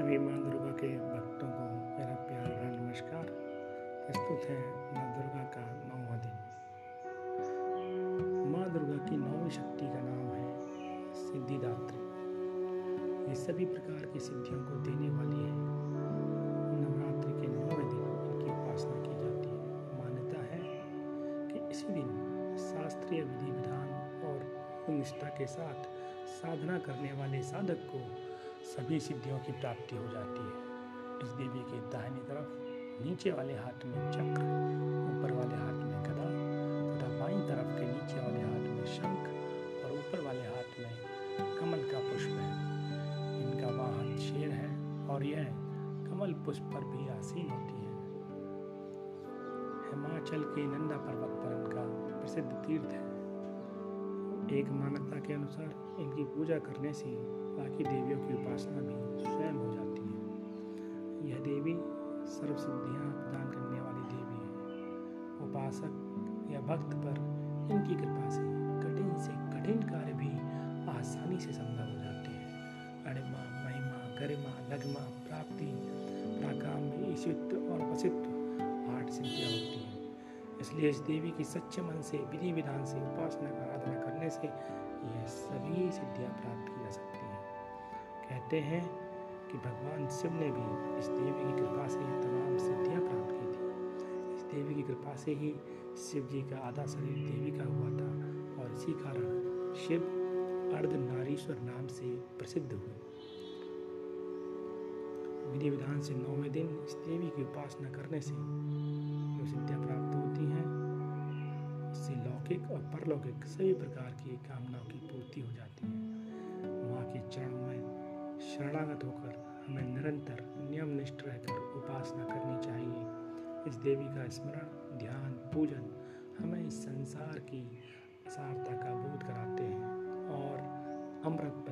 सभी माँ दुर्गा के भक्तों को मेरा प्यार भरा नमस्कार। प्रस्तुत है माँ दुर्गा का नौवा दिन। माँ दुर्गा की नौवीं शक्ति का नाम है सिद्धिदात्री। ये सभी प्रकार की सिद्धियों को देने वाली है। नवरात्रि के नौवें दिन इनकी उपासना की जाती है। मान्यता है कि इसी दिन शास्त्रीय विधि विधान और निष्ठा के साथ साधना करने वाले साधक को सभी सिद्धियों की प्राप्ति हो जाती है। इस देवी के दाहिनी तरफ़, नीचे वाले हाथ में चक्र, ऊपर वाले हाथ में गदा तथा बाईं तरफ़ के नीचे वाले हाथ में शंख और ऊपर वाले हाथ में कमल का पुष्प है। इनका वाहन शेर है और यह कमल पुष्प पर भी आसीन होती है। हिमाचल के नंदा पर्वत पर इनका प्रसिद्ध तीर्थ है। एक मान्यता के अनुसार इनकी पूजा करने से बाकी देवियों की उपासना भी स्वयं हो जाती है। यह देवी सर्व सिद्धियाँ प्रदान करने वाली देवी है। उपासक या भक्त पर इनकी कृपा से कठिन से कठिन कार्य भी आसानी से संभव हो जाते हैं। अणिमा महिमा, गरिमा लगमा प्राप्ति प्राकाम ईशित्व और वसित्व आठ सिद्धियाँ होती हैं। इसलिए इस देवी की सच्चे मन से, विधि विधान से उपासना आराधना करने से यह सभी सिद्धियाँ प्राप्त की जा सकती हैं। कहते हैं कि भगवान शिव ने भी इस देवी की कृपा से ही तमाम सिद्धियाँ प्राप्त की थी। इस देवी की कृपा से ही शिव जी का आधा शरीर देवी का हुआ था और इसी कारण शिव अर्ध नारीश्वर नाम से प्रसिद्ध हुए। विधि विधान से नौवें दिन इस देवी की उपासना करने से सिद्धियाँ लौकिक और परलौकिक सभी प्रकार की कामनाओं की पूर्ति हो जाती है। माँ के चरणों में शरणागत होकर हमें निरंतर नियम निष्ठ रहकर उपासना करनी चाहिए। इस देवी का स्मरण, ध्यान, पूजन हमें इस संसार की असारता का बोध कराते हैं और अमृत